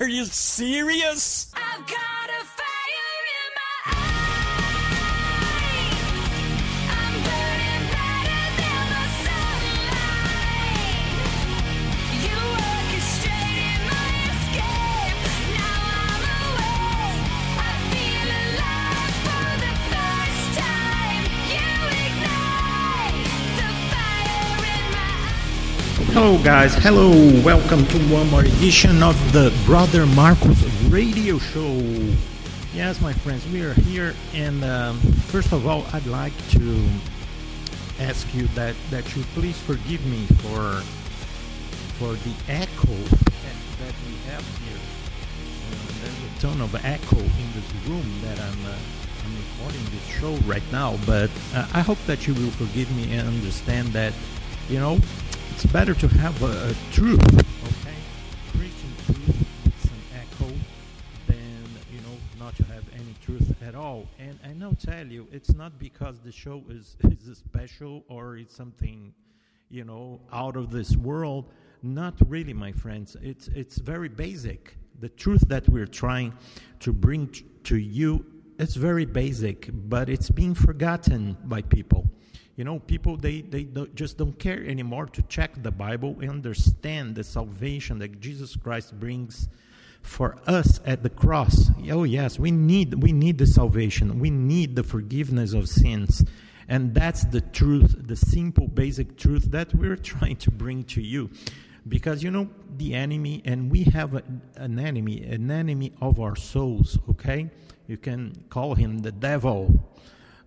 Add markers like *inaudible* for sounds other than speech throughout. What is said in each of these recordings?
Are you serious? Hello, guys. Hello. Welcome to one more edition of the Brother Marcos Radio Show. Yes, my friends, we are here, and um, first of all, I'd like to ask you that that you please forgive me for for the echo that, that we have here. Uh, there's a ton of echo in this room that I'm uh, I'm recording this show right now, but uh, I hope that you will forgive me and understand that you know it's better to have a, a truth, okay, Christian truth with some echo than you know not to have any truth at all. And I now tell you, it's not because the show is *laughs* is special or it's something you know out of this world. Not really, my friends. It's it's very basic. The truth that we're trying to bring t- to you it's very basic, but it's being forgotten by people. You know, people they they don't, just don't care anymore to check the Bible and understand the salvation that Jesus Christ brings for us at the cross. Oh yes, we need we need the salvation. We need the forgiveness of sins. And that's the truth, the simple basic truth that we're *laughs* trying to bring to you. Because you know the enemy and we have a, an enemy, an enemy of our souls, okay? You can call him the devil,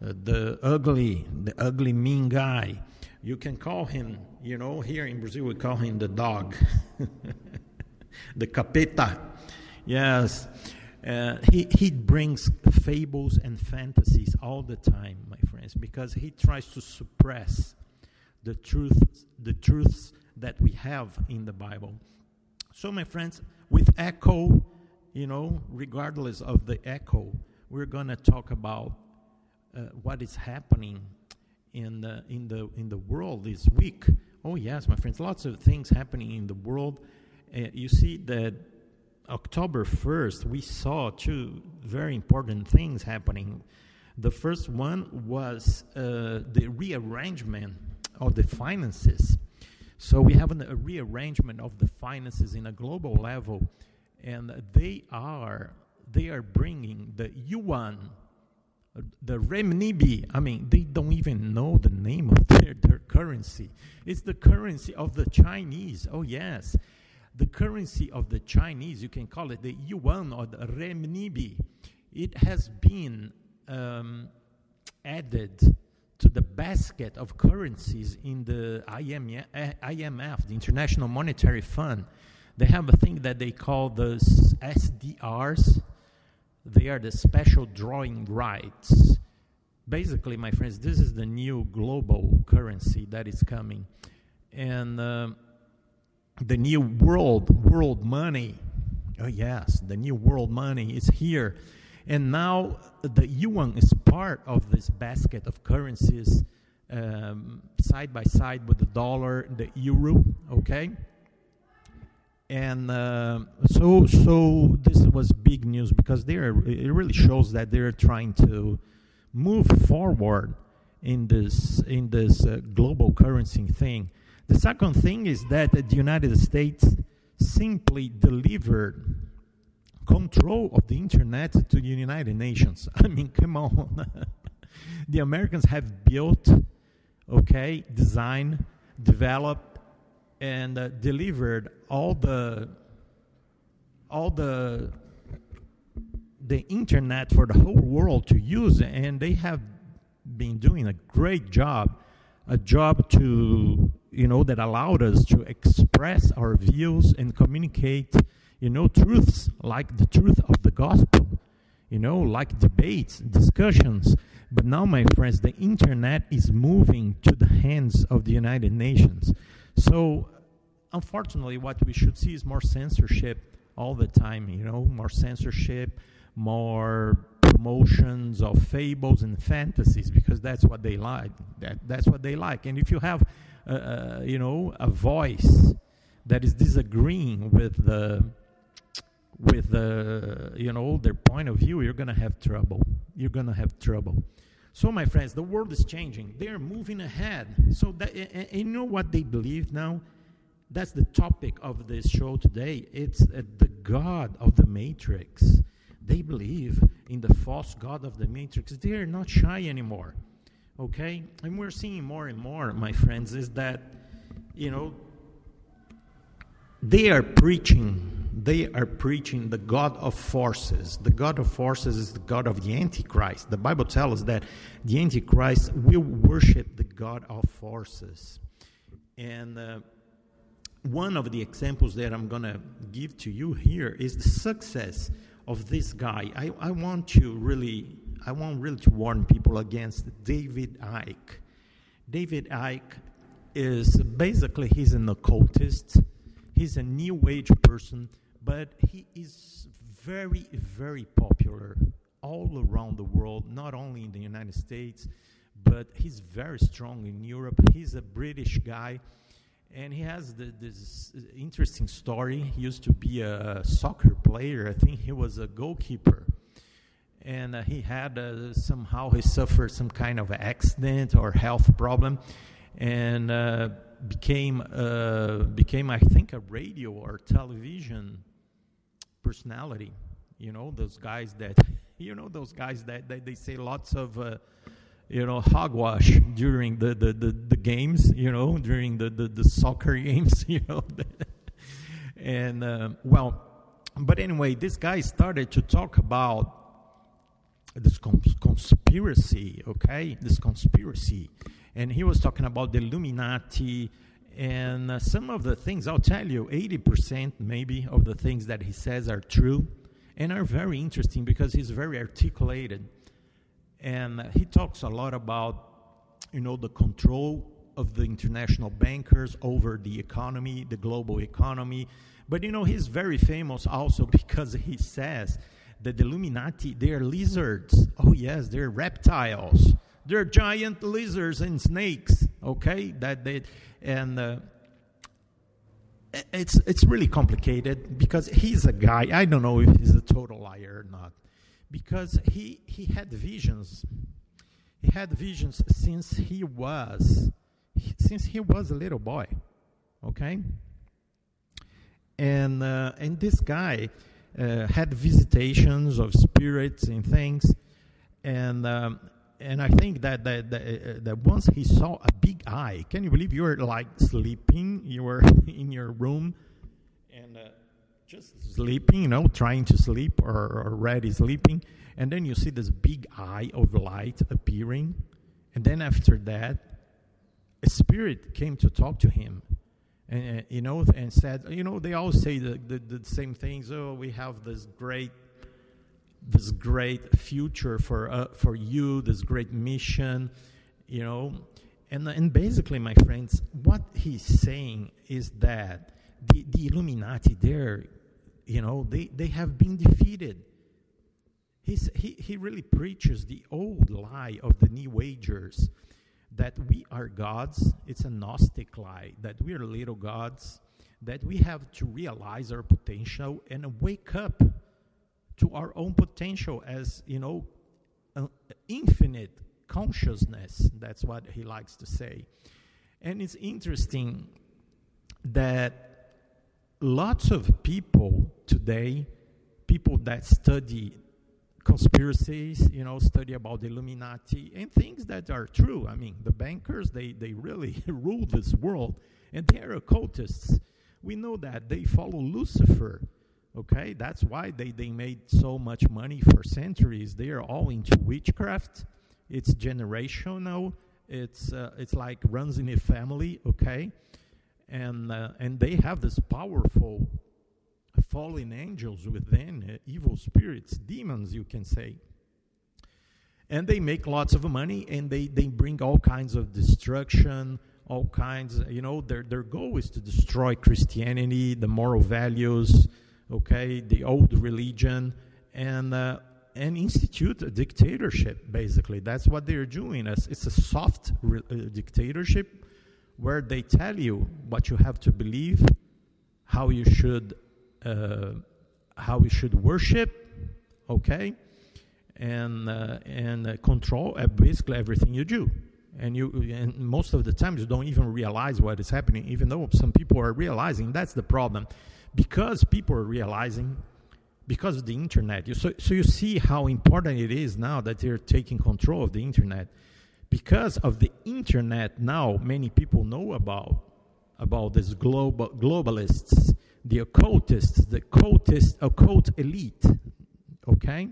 the ugly, the ugly mean guy. You can call him, you know, here in Brazil we call him the dog, *laughs* the capeta. Yes, uh, he he brings fables and fantasies all the time, my friends, because he tries to suppress the truth, the truths that we have in the Bible. So, my friends, with echo, you know, regardless of the echo, we're to talk about what is happening in the in the in the world this week. Oh yes, my friends, lots of things happening in the world. Uh, you see that October first, we saw two very important things happening. The first one was uh, the rearrangement of the finances. So we have an, a rearrangement of the finances in a global level, and they are they are bringing the yuan, uh, the renminbi. I mean, they don't even know the name of their, their currency. It's the currency of the Chinese. Oh yes, the currency of the Chinese. You can call it the yuan or the renminbi. It has been um, added to the basket of currencies in the IMF, IMF, the International Monetary Fund. They have a thing that they call the SDRs. They are the special drawing rights. Basically, my friends, this is the new global currency that is coming. And um the new world, world money. Oh, yes, the new world money is here. And now the yuan is part of this basket of currencies um, side by side with the dollar, the euro, okay? And uh, so, so this was big news because it really shows that they're trying to move forward in this in this uh, global currency thing. The second thing is that the United States simply delivered control of the internet to the United Nations. *laughs* I mean, come on. *laughs* the Americans have built, okay, designed, developed, and uh, delivered all the all the the internet for the whole world to use, and they have been doing a great job, a job to you know that allowed us to express our views and communicate, you know, truths like the truth of the gospel, you know, like debates, discussions. But now, my friends, the internet is moving to the hands of the United Nations. So, unfortunately, what we should see is more censorship all the time, you know, more censorship, more promotions of fables and fantasies because that's what they like. That, that's what they like. And if you have, uh, you know, a voice that is disagreeing with the with the you know their point of view, you're gonna have trouble. You're gonna have trouble. So, my friends, the world is changing. They are moving ahead. So, that, and, and you know what they believe now? That's the topic of this show today. It's uh, the God of the Matrix. They believe in the false God of the Matrix. They are not shy anymore. Okay? And we're seeing more and more, my friends, is that, you know, they are preaching they are preaching the god of forces. The god of forces is the god of the antichrist. The bible tells us that the antichrist will worship the god of forces. And uh, one of the examples that i'm going to give to you here is the success of this guy. I, I want to really i want really to warn people against david icke. David icke is basically he's an occultist. He's a new age person, but he is very, very popular all around the world, not only in the United States, but he's very strong in Europe. He's a British guy, and he has the, this interesting story. He used to be a soccer player, I think he was a goalkeeper. And uh, he had uh, somehow he suffered some kind of accident or health problem, and uh, became uh, became I think a radio or television personality. You know those guys that *laughs* you know those guys that, that they say lots of uh, you know hogwash during the, the, the, the games. You know during the, the, the soccer *laughs* games. You know, *laughs* and uh, well, but anyway, this guy started to talk about this cons- conspiracy. Okay, this conspiracy and he was talking about the Illuminati and uh, some of the things I'll tell you 80% maybe of the things that he says are true and are very interesting because he's very articulated. And uh, he talks a lot about you know the control of the international bankers over the economy the global economy. But you know he's very famous also *laughs* because he says that the Illuminati they're lizards. Oh yes they're reptiles they're giant lizards and snakes okay? That they and uh, it's it's really complicated because he's a guy i don't know if he's a total liar or not because he he had visions. He had visions since he was since he was a little boy okay? And uh, and this guy uh, had visitations of spirits and things. And um, and I think that that, that, uh, that once he saw a big eye, can you believe you were like sleeping? You were *laughs* in your room and uh, just sleeping, you know, trying to sleep or already sleeping, and then you see this big eye of light appearing, and then after that, a spirit came to talk to him. And uh, you know, and said, you know, they all say the, the, the same things. Oh, we have this great this great future for uh, for you, this great mission, you know. And and basically, my friends, what he's saying is that the, the Illuminati, they're, you know, they, they have been defeated. He's, he, he really preaches the old lie of the New Agers that we are gods. It's a Gnostic lie that we are little gods, that we have to realize our potential and wake up to our own potential as you know infinite consciousness. That's what he likes to say. And it's interesting that lots of people today people that study conspiracies you know study about the illuminati and things that are true. I mean the bankers they they really *laughs* rule this world and they are occultists. We know that they follow lucifer Okay, that's why they, they made so much money for centuries. They are all into witchcraft. It's generational. It's uh, it's like runs in a family. Okay, and uh, and they have this powerful fallen angels within, uh, evil spirits, demons, you can say. And they make lots of money, and they they bring all kinds of destruction, all kinds. You know, their their goal is to destroy Christianity, the moral values okay, the old religion, and uh, and institute a dictatorship. Basically, that's what they're doing. It's, a soft re- uh, dictatorship where they tell you what you have to believe, how you should uh, how we should worship, okay, and uh, and uh, control uh, basically everything you do. And you and most of the times you don't even realize what is happening, even though some people are realizing. That's the problem, because people are realizing because of the internet. So so you see how important it is now that they're taking control of the internet. Because of the internet now, many people know about about these global globalists, the occultists, the cultist, occult elite. Okay,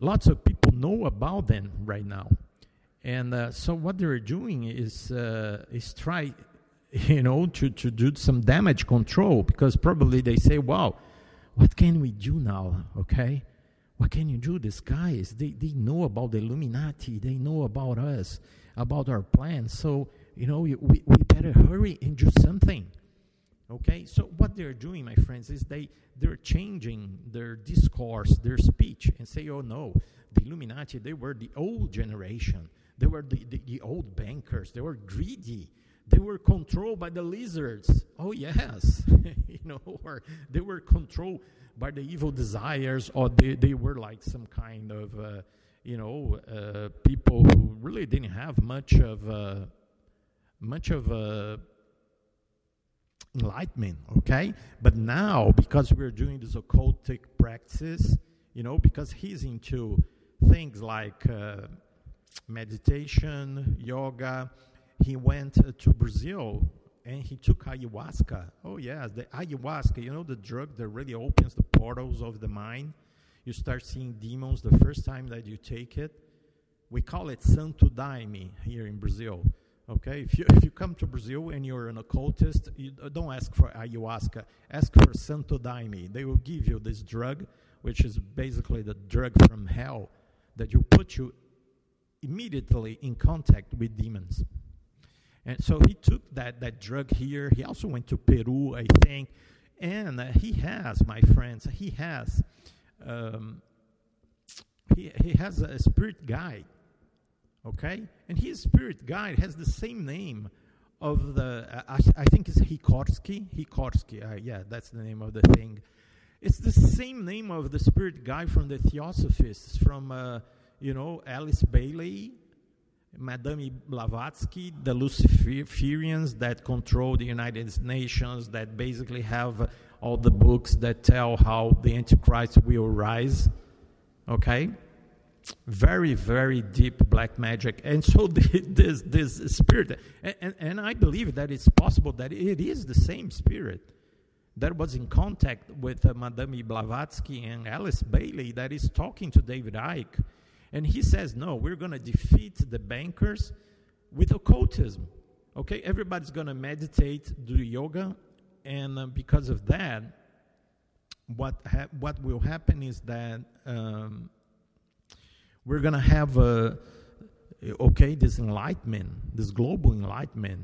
lots of people know about them right now, and uh, so what they're doing is uh, is try, *laughs* you know, to to do some damage control because probably they say, "Wow, what can we do now?" Okay. What can you do? These guys, they, they know about the Illuminati, they know about us, about our plans. So, you know, we, we better hurry and do something. Okay, so what they're doing, my friends, is they they're changing their discourse, their speech, and say, "Oh no, the Illuminati, they were the old generation. They were the, the, the old bankers. They were greedy. They were controlled by the lizards. Oh yes, *laughs* you know, or they were controlled by the evil desires, or they, they were like some kind of, uh, you know, uh, people who really didn't have much of." Uh, much of a enlightenment, okay? But now, because we're doing this occultic practice, you know, because he's into things like uh, meditation, yoga, he went uh, to Brazil and he took ayahuasca. Oh, yeah, the ayahuasca, you know, the drug that really opens the portals of the mind. You start seeing demons the first time that you take it. We call it Santo Daime here in Brazil. Okay, if you *laughs* if you come to Brazil and you're an occultist, you don't ask for ayahuasca. Ask for Santo Daime. They will give you this drug, which is basically the drug from hell, that will put you immediately in contact with demons. And so he took that that drug here. He also went to Peru, I think, and uh, he has, my friends, he has, um, he he has a spirit guide okay? And his spirit guide has the same name of the, I, I think it's Hikorsky. Hikorsky, uh, yeah, that's the name of the thing. It's the same name of the spirit guide from the Theosophists, from, uh, you know, Alice Bailey, Madame Blavatsky, the Luciferians that control the United Nations, that basically have all the books that tell how the Antichrist will rise, okay? very very deep black magic and so *laughs* the, this this spirit and, and, and i believe that it's possible that it is the same spirit that was in contact with uh, madame blavatsky and alice bailey that is talking to david icke and he says no we're going to defeat the bankers with occultism. Okay everybody's going to meditate do yoga and uh, because of that what ha- what will happen is that um, we're going to have uh, okay this enlightenment this global enlightenment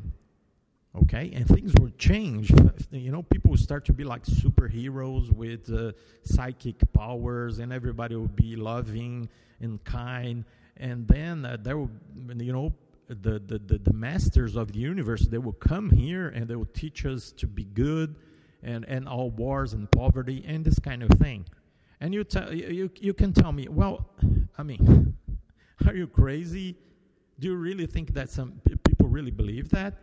okay and things will change you know people will start to be like superheroes with uh, psychic powers and everybody will be loving and kind and then uh, there will you know the, the, the, the masters of the universe they will come here and they will teach us to be good and, and all wars and poverty and this kind of thing and you, tell you, you, can tell me, well, I mean, *laughs* are you crazy? Do you really think that some people really believe that?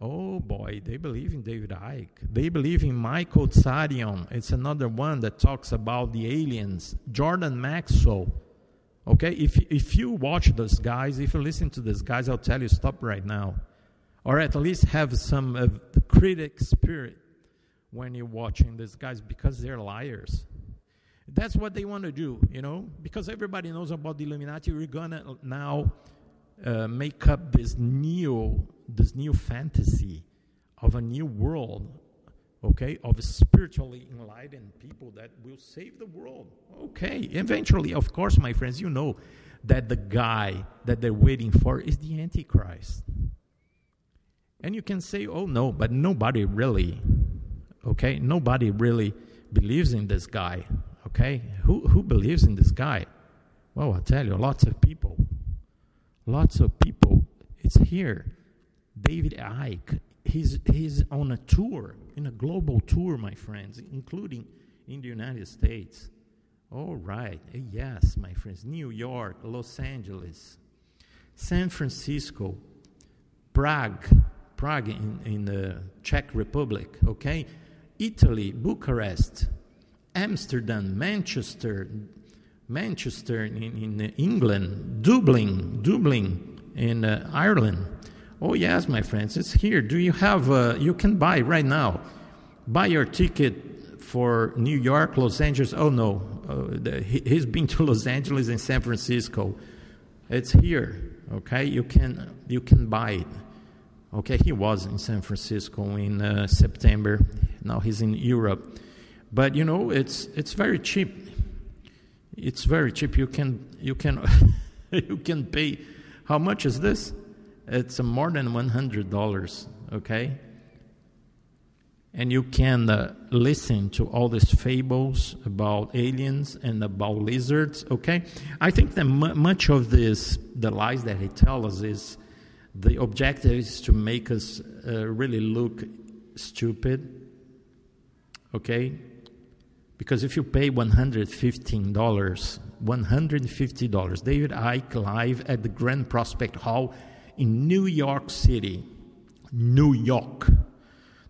Oh boy, they believe in David Icke. They believe in Michael Tsarion. It's another one that talks about the aliens. Jordan Maxwell. Okay, if, if you watch those guys, if you listen to these guys, I'll tell you stop right now. Or at least have some the critic spirit when you're watching these guys because they're liars. That's what they want to do, you know, because everybody knows about the Illuminati. We're gonna now uh, make up this new, this new fantasy of a new world, okay, of spiritually enlightened people that will save the world. Okay, eventually, of course, my friends, you know that the guy that they're waiting for is the Antichrist. And you can say, oh no, but nobody really, okay, nobody really believes in this guy. Okay, who who believes in this guy? Well, I tell you, lots of people, lots of people. It's here. David Icke. He's he's on a tour, in a global tour, my friends, including in the United States. All right, eh, yes, my friends. New York, Los Angeles, San Francisco, Prague, Prague in, in the Czech Republic, okay? Italy, Bucharest, Amsterdam, Manchester, Manchester in, in England, Dublin, Dublin in uh, Ireland. Oh yes, my friends, it's here. Do you have? Uh, you can buy right now. Buy your ticket for New York, Los Angeles. Oh no, uh, the, he, he's been to *laughs* Los Angeles and San Francisco. It's here. Okay, you can you can buy it. Okay, he was in San Francisco in uh, September. Now he's in Europe, but you know it's it's very cheap it's very cheap. You can you can *laughs* you can pay. How much is this? It's more than one hundred dollars. Okay. And you can uh, listen to all these fables about aliens and about lizards. Okay, I think that mu much of this, the lies that he tells us, is the objective is to make us uh, really look stupid. Okay, because if you pay $115, $150, David Icke live at the Grand Prospect Hall in New York City, New York.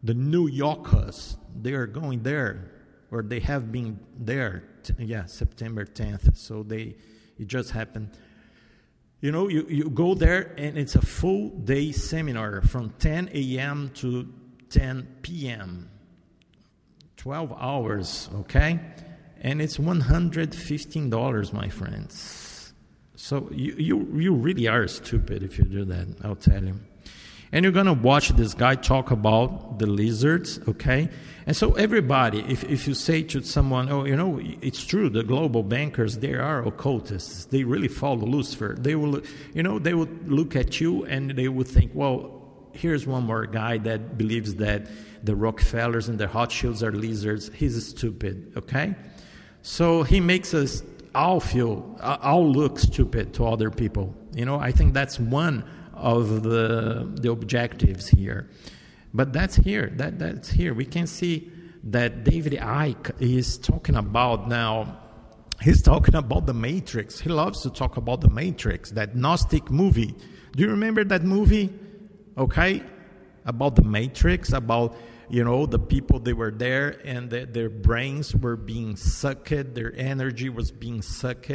The New Yorkers, they are going there, or they have been there, yeah, September 10th. So they, it just happened. You know, you, you go there and it's a full day seminar from 10 a.m. to 10 p.m. 12 hours, okay? And it's $115, my friends. So you, you, you really are stupid if you do that, I'll tell you. And you're going to watch this guy talk about the lizards, okay? And so everybody, if, if you say to someone, oh, you know, it's true, the global bankers, they are occultists. They really follow Lucifer. They will, you know, they would look at you and they would think, well, here's one more guy that believes that the Rockefellers and the Rothschilds are lizards. He's stupid, okay? So he makes us all feel, all look stupid to other people. You know, I think that's one of the, the objectives here. But that's here. That, that's here. We can see that David Icke is talking about now. He's talking about the Matrix. He loves to talk about the Matrix, that Gnostic movie. Do you remember that movie? Okay? About the Matrix, about you know the people they were there and the, their brains were being sucked their energy was being sucked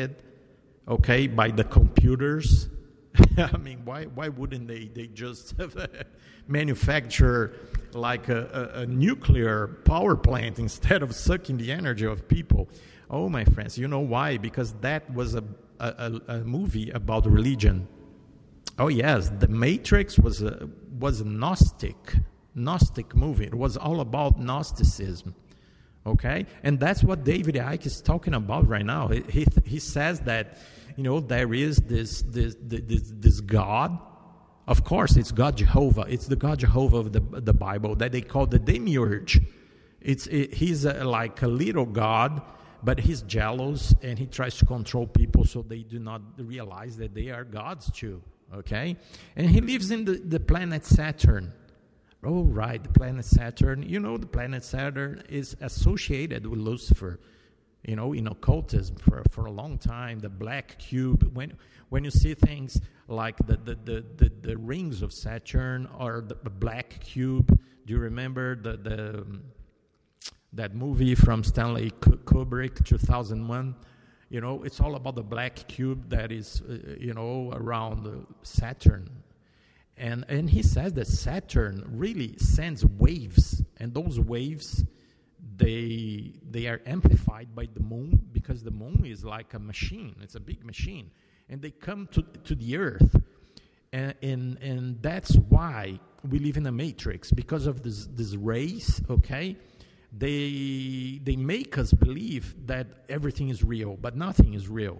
okay by the computers. *laughs* I mean why why wouldn't they they just *laughs* manufacture like a, a, a nuclear power plant instead of sucking the energy of people? Oh my friends you know why? Because that was a a, a movie about religion. Oh yes the matrix was a was a gnostic Gnostic movie. It was all about Gnosticism. Okay? And that's what David Icke is talking about right now. He, he, he says that, you know, there is this, this, this, this God. Of course, it's God Jehovah. It's the God Jehovah of the, the Bible that they call the demiurge. It's, it, he's a, like a little God, but he's jealous and he tries to control people so they do not realize that they are gods too. Okay? And he lives in the, the planet Saturn. Oh, right, the planet Saturn. You know, the planet Saturn is associated with Lucifer, you know, in occultism for, for a long time. The black cube, when, when you see things like the, the, the, the, the rings of Saturn or the, the black cube, do you remember the, the, um, that movie from Stanley Kubrick, 2001? You know, it's all about the black cube that is, uh, you know, around Saturn, and, and he says that Saturn really sends waves, and those waves they they are amplified by the moon because the moon is like a machine. It's a big machine, and they come to to the Earth, and and, and that's why we live in a matrix because of this this race. Okay, they they make us believe that everything is real, but nothing is real.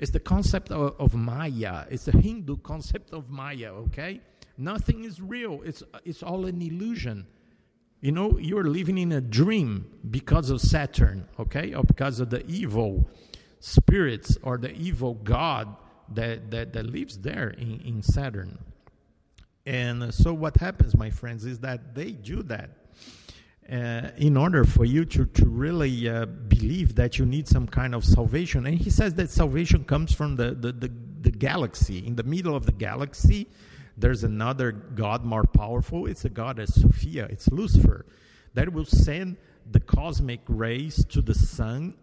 It's the concept of, of Maya. It's the Hindu concept of Maya, okay? Nothing is real. It's, it's all an illusion. You know, you're living in a dream because of Saturn, okay? Or because of the evil spirits or the evil God that, that, that lives there in, in Saturn. And so, what happens, my friends, is that they do that. Uh, in order for you to, to really uh, believe that you need some kind of salvation. And he says that salvation comes from the, the, the, the galaxy. In the middle of the galaxy, there's another God more powerful. It's a goddess, Sophia, it's Lucifer, that will send the cosmic rays to the sun,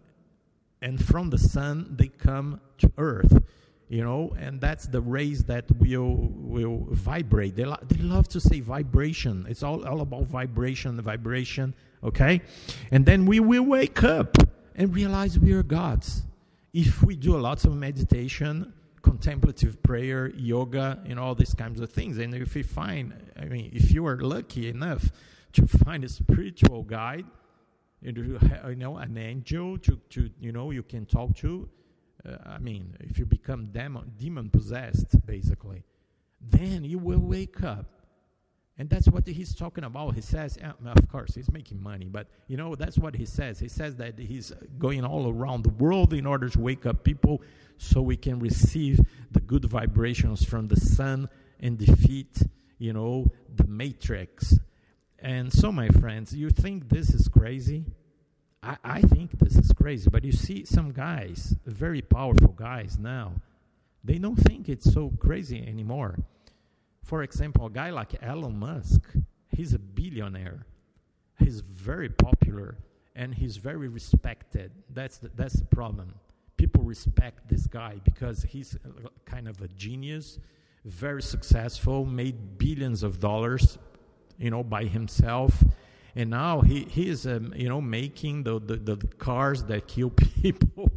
and from the sun, they come to earth you know and that's the rays that will will vibrate. They, lo- they love to say vibration. It's all, all about vibration vibration okay? And then we will wake up and realize we are gods. If we do a lots of meditation contemplative prayer yoga and all these kinds of things and if we find i mean if you are lucky enough to find a spiritual guide you know, an angel to, to you know you can talk to I mean, if you become demon, demon possessed, basically, then you will wake up. And that's what he's talking about. He says, uh, of course, he's making money, but you know, that's what he says. He says that he's going all around the world in order to wake up people so we can receive the good vibrations from the sun and defeat, you know, the matrix. And so, my friends, you think this is crazy? I, I think this is crazy, but you see some guys, very powerful guys now, they don't think it's so crazy anymore. For example, a guy like Elon Musk, he's a billionaire. He's very popular and he's very respected. That's the, that's the problem. People respect this guy because he's kind of a genius, very successful, made billions of dollars, you know, by himself and now he, he is um, you know making the, the, the cars that kill *laughs* people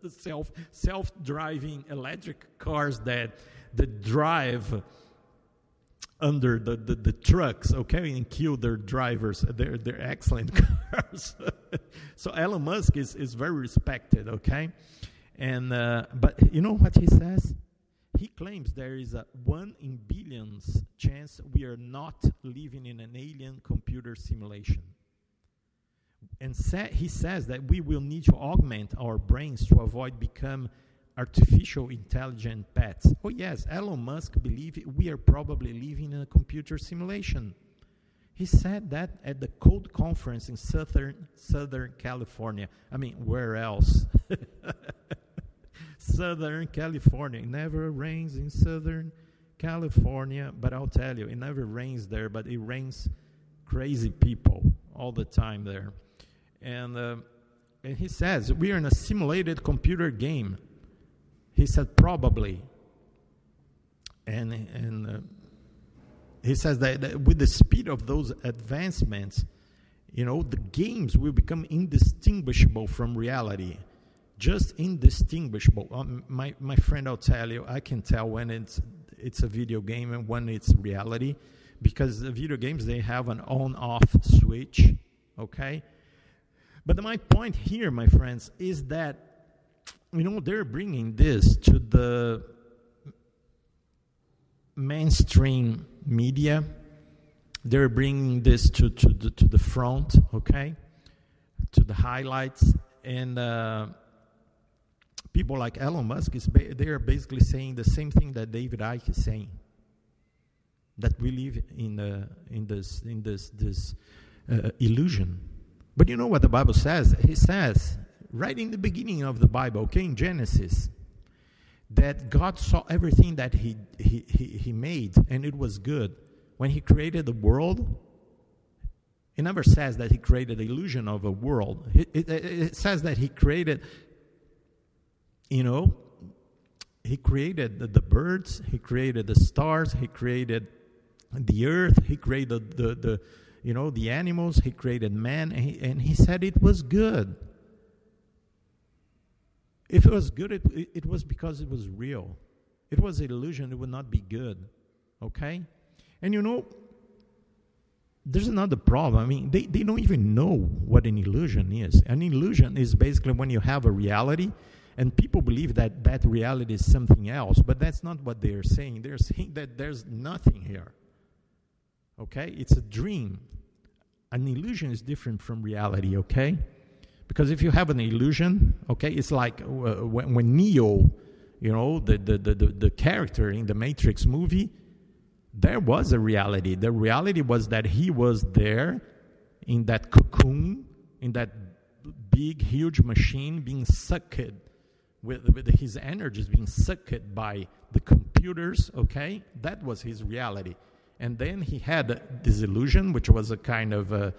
the self self driving electric cars that that drive under the, the, the trucks okay and kill their drivers. They're they're excellent *laughs* cars. So Elon Musk is, is very respected okay? And uh, but you know what he says he claims there is a one in billions chance we are not living in an alien computer simulation. And sa- he says that we will need to augment our brains to avoid become artificial intelligent pets. Oh yes, Elon Musk believes we are probably living in a computer simulation. He said that at the Code Conference in Southern Southern California. I mean, where else? *laughs* Southern California. It never rains in Southern California, but I'll tell you, it never rains there, but it rains crazy people all the time there. And, uh, and he says, We are in a simulated computer game. He said, Probably. And, and uh, he says that, that with the speed of those advancements, you know, the games will become indistinguishable from reality just indistinguishable. Um, my my friend, I'll tell you, I can tell when it's it's a video game and when it's reality, because the video games they have an on-off switch. Okay, but my point here, my friends, is that you know they're bringing this to the mainstream media. They're bringing this to to the to the front. Okay, to the highlights and. Uh, people like Elon Musk is ba- they are basically saying the same thing that David Icke is saying. That we live in uh, in this in this this uh, illusion. But you know what the Bible says? He says right in the beginning of the Bible, okay, in Genesis, that God saw everything that he, he, he, he made and it was good. When he created the world, it never says that he created the illusion of a world. It, it, it says that he created, you know, he created the, the birds, he created the stars, he created the earth, he created the, the you know, the animals, he created man, and he, and he said it was good. If it was good, it, it, was because it was real. It was an illusion, it would not be good. Okay? And you know, there's another problem. I mean, they, they don't even know what an illusion is. An illusion is basically when you have a reality and people believe that that reality is something else, but that's not what they're saying. They're saying that there's nothing here. Okay? It's a dream. An illusion is different from reality, okay? Because if you have an illusion, okay, it's like uh, when, when Neo, you know, the, the, the, the, the character in the Matrix movie, there was a reality. The reality was that he was there in that cocoon, in that big, huge machine being sucked with, with his energies being sucked by the computers, okay? That was his reality. And then he had this illusion, which was a kind of a,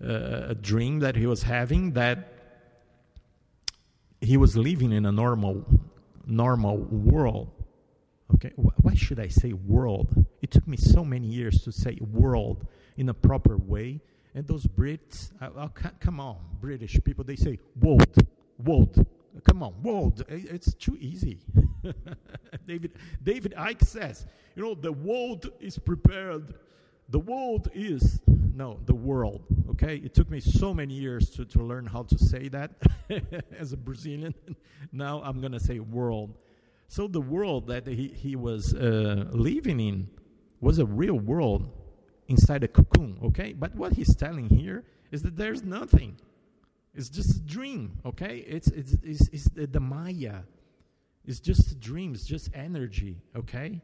a, dream that he was having that he was living in a normal, normal world. Okay, why should I say world? It took me so many years to say world in a proper way. And those Brits, uh, oh, come on, British people, they say world, world. Come on, world. I- It's too easy. *laughs* David, David Icke says, you know, the world is prepared. The world is, no, the world. Okay, it took me so many years to, to learn how to say that *laughs* as a Brazilian. *laughs* now I'm going to say world. So the world that he, he was uh, living in was a real world inside a cocoon, okay? But what he's telling here is that there's nothing. It's just a dream, okay? It's, it's, it's, it's the, the Maya. It's just a dream, it's just energy, okay?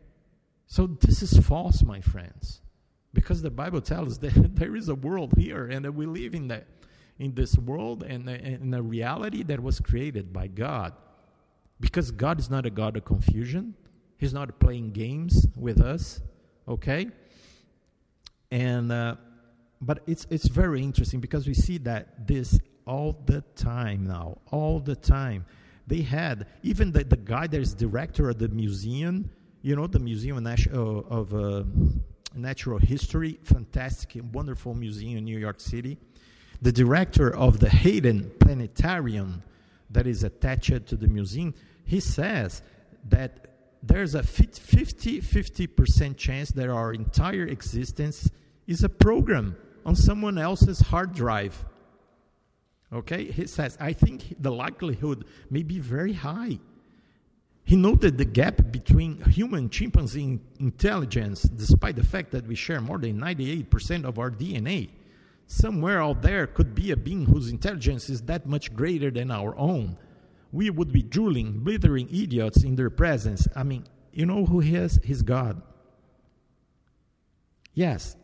So this is false, my friends. Because the Bible tells us *laughs* that there is a world here and that we live in that in this world and in a reality that was created by God. Because God is not a God of confusion. He's not playing games with us, okay? And uh, but it's it's very interesting because we see that this all the time now, all the time. They had even the, the guy that is director of the museum, you know, the Museum of, uh, uh, Natural History, fantastic, wonderful museum in New York City. The director of the Hayden Planetarium, that is attached to the museum, he says that there's a 50 50% chance that our entire existence is a program on someone else's hard drive. Okay? He says, I think the likelihood may be very high. He noted the gap between human chimpanzee intelligence, despite the fact that we share more than 98% of our DNA. Somewhere out there could be a being whose intelligence is that much greater than our own. We would be drooling, blithering idiots in their presence. I mean, you know who he is? He's God. Yes,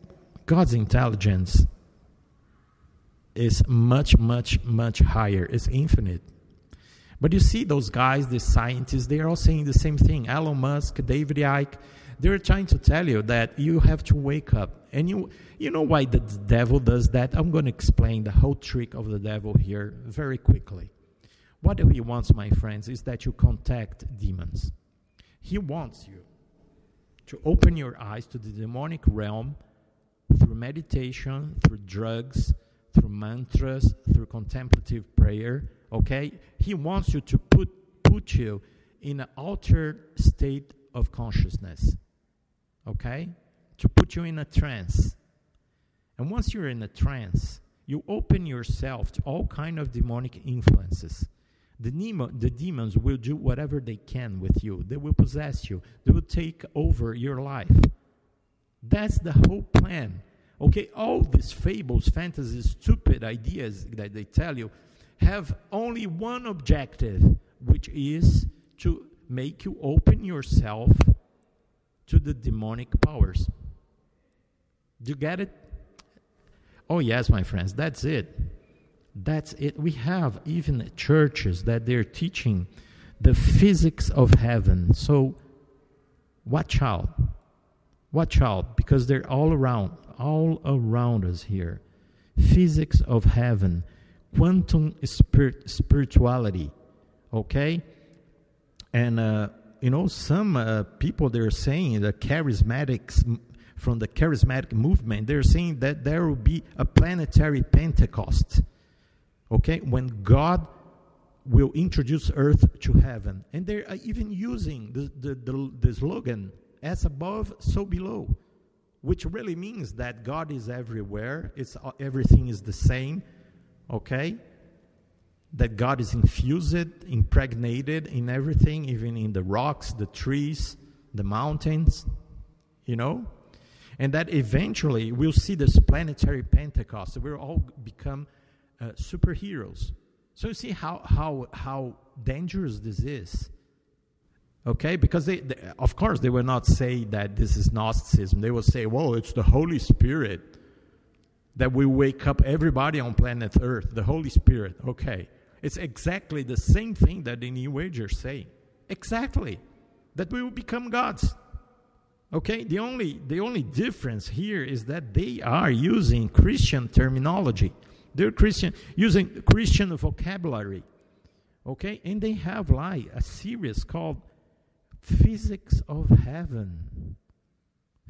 God's intelligence is much, much, much higher. It's infinite. But you see those guys, the scientists, they are all saying the same thing. Elon Musk, David Icke, they're trying to tell you that you have to wake up. And you you know why the devil does that? I'm going to explain the whole trick of the devil here very quickly. What he wants, my friends, is that you contact demons. He wants you to open your eyes to the demonic realm through meditation, through drugs, through mantras, through contemplative prayer. Okay? He wants you to put, put you in an altered state of consciousness. Okay? To put you in a trance. And once you're in a trance, you open yourself to all kind of demonic influences. The, nemo, the demons will do whatever they can with you. They will possess you. They will take over your life. That's the whole plan. Okay, all these fables, fantasies, stupid ideas that they tell you have only one objective, which is to make you open yourself to the demonic powers. Do you get it? Oh, yes, my friends, that's it. That's it. We have even churches that they're teaching the physics of heaven. So watch out. Watch out because they're all around, all around us here. Physics of heaven, quantum spirit, spirituality. Okay? And, uh, you know, some uh, people they're saying the charismatics from the charismatic movement, they're saying that there will be a planetary Pentecost. Okay? When God will introduce earth to heaven. And they're uh, even using the, the, the, the slogan, as above, so below, which really means that God is everywhere, it's, uh, everything is the same, okay? That God is infused, impregnated in everything, even in the rocks, the trees, the mountains, you know? And that eventually we'll see this planetary Pentecost. We'll all become uh, superheroes. So you see how, how, how dangerous this is. Okay, because they, they, of course, they will not say that this is Gnosticism. They will say, "Well, it's the Holy Spirit." that will wake up everybody on planet Earth, the Holy Spirit. Okay. It's exactly the same thing that the New Agers say. Exactly. That we will become gods. Okay? The only the only difference here is that they are using Christian terminology. They're Christian using Christian vocabulary. Okay? And they have like a series called Physics of Heaven.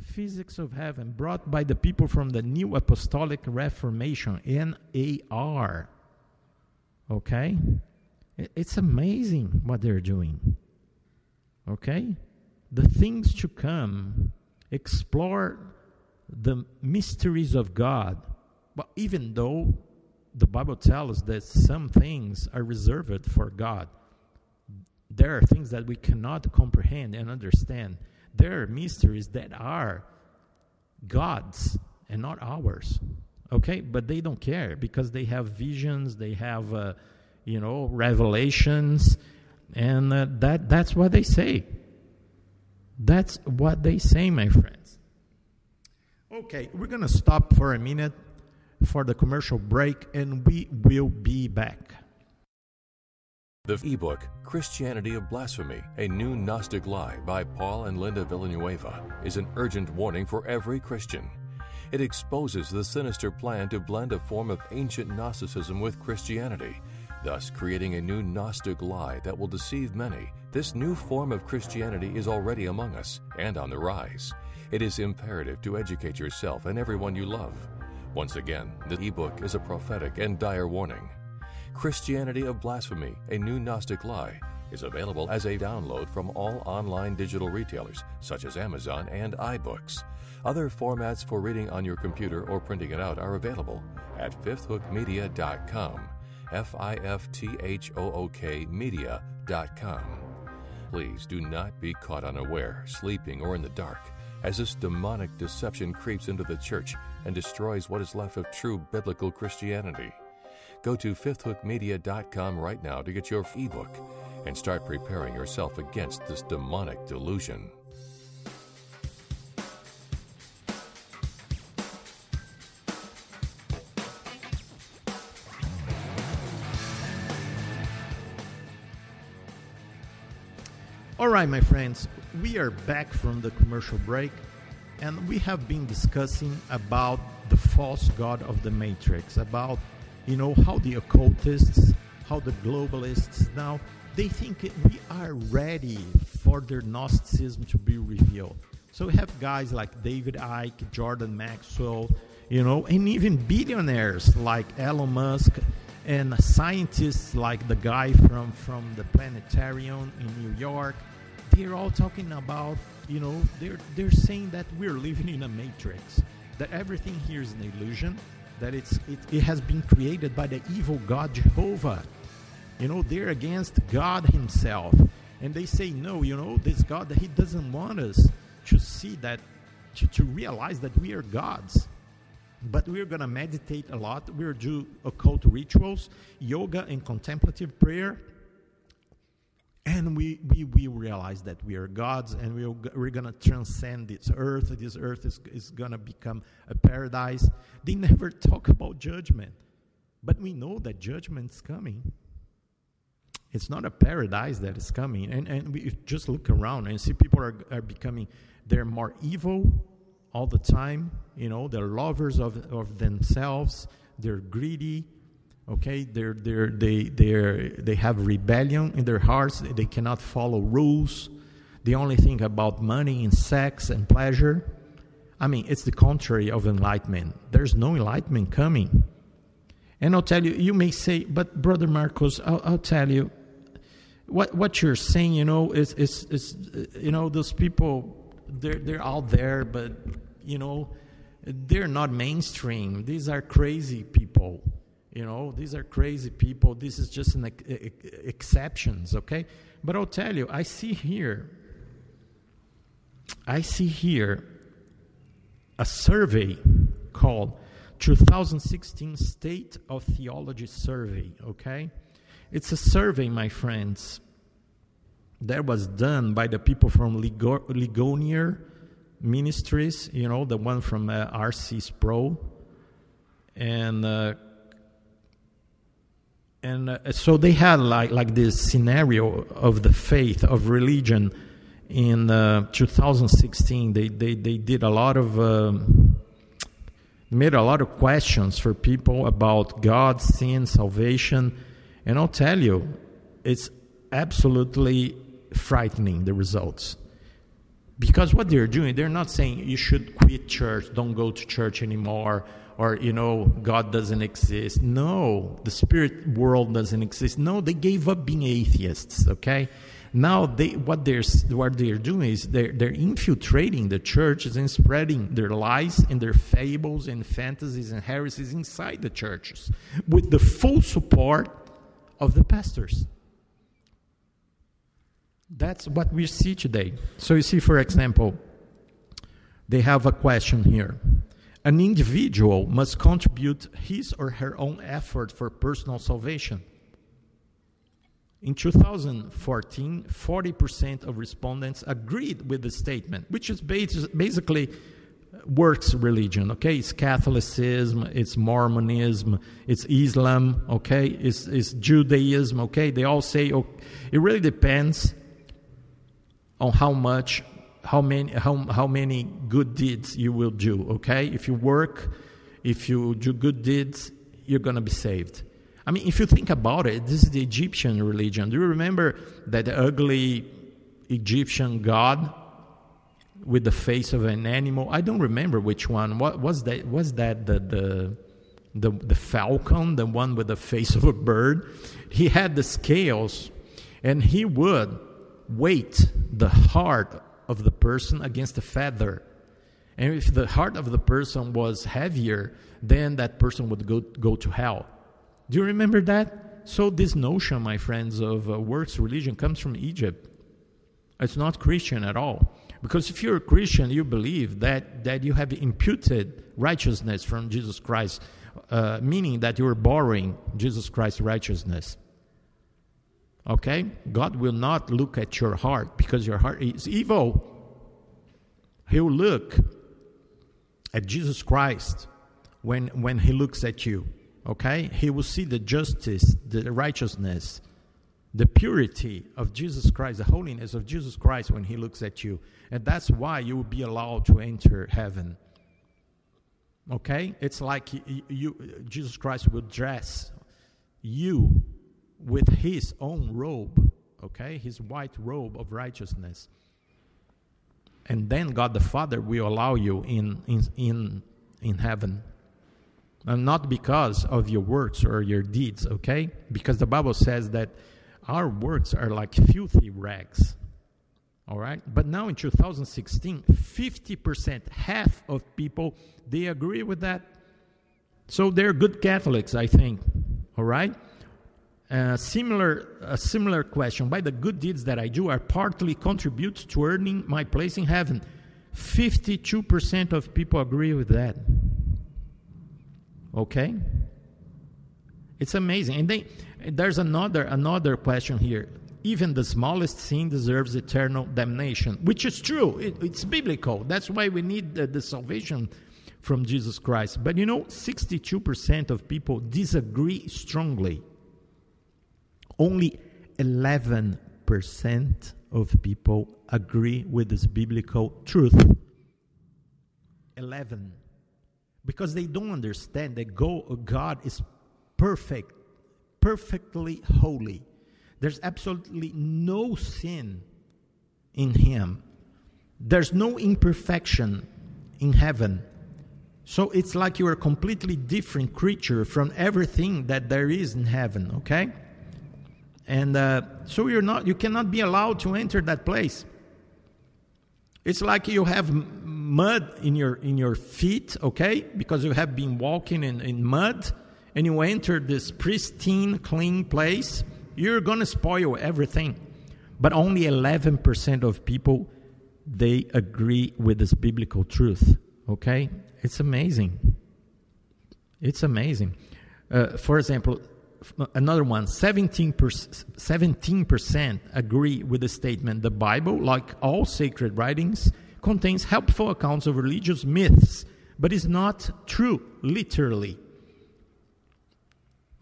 Physics of Heaven, brought by the people from the New Apostolic Reformation, NAR. Okay? It's amazing what they're doing. Okay? The things to come, explore the mysteries of God. But even though the Bible tells us that some things are reserved for God, there are things that we cannot comprehend and understand. There are mysteries that are God's and not ours. Okay, but they don't care because they have visions, they have, uh, you know, revelations, and uh, that that's what they say. That's what they say, my friends. Okay, we're gonna stop for a minute for the commercial break, and we will be back. The ebook Christianity of Blasphemy, a new Gnostic lie by Paul and Linda Villanueva is an urgent warning for every Christian. It exposes the sinister plan to blend a form of ancient Gnosticism with Christianity, thus creating a new Gnostic lie that will deceive many. This new form of Christianity is already among us and on the rise. It is imperative to educate yourself and everyone you love. Once again, the ebook is a prophetic and dire warning. Christianity of Blasphemy, a new Gnostic lie, is available as a download from all online digital retailers such as Amazon and iBooks. Other formats for reading on your computer or printing it out are available at fifthhookmedia.com. F I F T H O O K media.com. Please do not be caught unaware, sleeping, or in the dark, as this demonic deception creeps into the church and destroys what is left of true biblical Christianity. Go to fifthhookmedia.com right now to get your ebook and start preparing yourself against this demonic delusion. All right, my friends, we are back from the commercial break, and we have been discussing about the false god of the matrix, about you know how the occultists, how the globalists now they think we are ready for their Gnosticism to be revealed. So we have guys like David Icke, Jordan Maxwell, you know, and even billionaires like Elon Musk and scientists like the guy from, from the planetarium in New York. They're all talking about, you know, they're, they're saying that we're living in a matrix, that everything here is an illusion, that it's, it, it has been created by the evil God Jehovah. You know, they're against God Himself. And they say, no, you know, this God, that He doesn't want us to see that, to, to realize that we are gods. But we're going to meditate a lot. We're do occult rituals, yoga, and contemplative prayer. And we, we, we realize that we are gods and we're, we're going to transcend this earth. This earth is, is going to become a paradise. They never talk about judgment. But we know that judgment's coming. It's not a paradise that is coming. And, and we just look around and see people are, are becoming, they're more evil all the time. You know, they're lovers of, of themselves. They're greedy. Okay, they're, they're, they, they're, they have rebellion in their hearts. They cannot follow rules. They only think about money and sex and pleasure. I mean, it's the contrary of enlightenment. There's no enlightenment coming. And I'll tell you, you may say, but Brother Marcos, I'll, I'll tell you, what what you're saying, you know, is is is you know those people, they're they're out there, but you know, they're not mainstream. These are crazy people. You know, these are crazy people. This is just an ex- ex- exceptions, okay? But I'll tell you, I see here, I see here a survey called 2016 State of Theology Survey, okay? It's a survey, my friends, that was done by the people from Ligo- Ligonier Ministries, you know, the one from uh, Sproul. and uh, and uh, so they had like like this scenario of the faith of religion in uh, 2016 they, they they did a lot of um, made a lot of questions for people about god sin salvation. And i'll tell you it's absolutely frightening the results. Because what they're doing they're not saying you should quit church don't go to church anymore or you know god doesn't exist no the spirit world doesn't exist no they gave up being atheists okay now they what they're what they're doing is they're they're infiltrating the churches and spreading their lies and their fables and fantasies and heresies inside the churches with the full support of the pastors that's what we see today. So you see, for example, they have a question here. An individual must contribute his or her own effort for personal salvation. In 2014, 40% of respondents agreed with the statement, which is bas- basically uh, works religion, okay? It's Catholicism, it's Mormonism, it's Islam, okay? It's, it's Judaism, okay? They all say oh, it really depends on how much how many how, how many good deeds you will do okay? If you work if you do good deeds you're going to be saved. I mean if you think about it this is the egyptian religion. Do you remember that ugly egyptian god with the face of an animal? I don't remember which one. What was that was that the the the, the falcon the one with the face of a bird? He had the scales and he would weight the heart of the person against the feather. And if the heart of the person was heavier, then that person would go, go to hell. Do you remember that? So, this notion, my friends, of uh, works religion comes from Egypt. It's not Christian at all. Because if you're a Christian, you believe that, that you have imputed righteousness from Jesus Christ, uh, meaning that you're borrowing Jesus Christ's righteousness. Okay? God will not look at your heart because your heart is evil. He'll look at Jesus Christ when, when He looks at you. Okay? He will see the justice, the righteousness, the purity of Jesus Christ, the holiness of Jesus Christ when He looks at you. And that's why you will be allowed to enter heaven. Okay? It's like you, you, Jesus Christ will dress you with his own robe, okay, his white robe of righteousness. And then God the Father will allow you in, in, in, in heaven. And not because of your works or your deeds, okay? Because the Bible says that our works are like filthy rags. All right? But now in 2016, 50%, half of people, they agree with that. So they're good Catholics, I think. All right? Uh, similar, a similar question. By the good deeds that I do, are partly contribute to earning my place in heaven. 52% of people agree with that. Okay? It's amazing. And then there's another another question here. Even the smallest sin deserves eternal damnation, which is true. It, it's biblical. That's why we need the, the salvation from Jesus Christ. But you know, 62% of people disagree strongly only 11% of people agree with this biblical truth. 11. Because they don't understand that God is perfect, perfectly holy. There's absolutely no sin in Him, there's no imperfection in heaven. So it's like you're a completely different creature from everything that there is in heaven, okay? And uh, so you're not you cannot be allowed to enter that place. It's like you have mud in your in your feet okay? Because you have been walking in, in mud and you enter this pristine clean place you're going to spoil everything. But only 11% of people they agree with this biblical truth okay? It's amazing. It's amazing. Uh, for example another one 17%, 17% agree with the statement the bible like all sacred writings contains helpful accounts of religious myths but is not true literally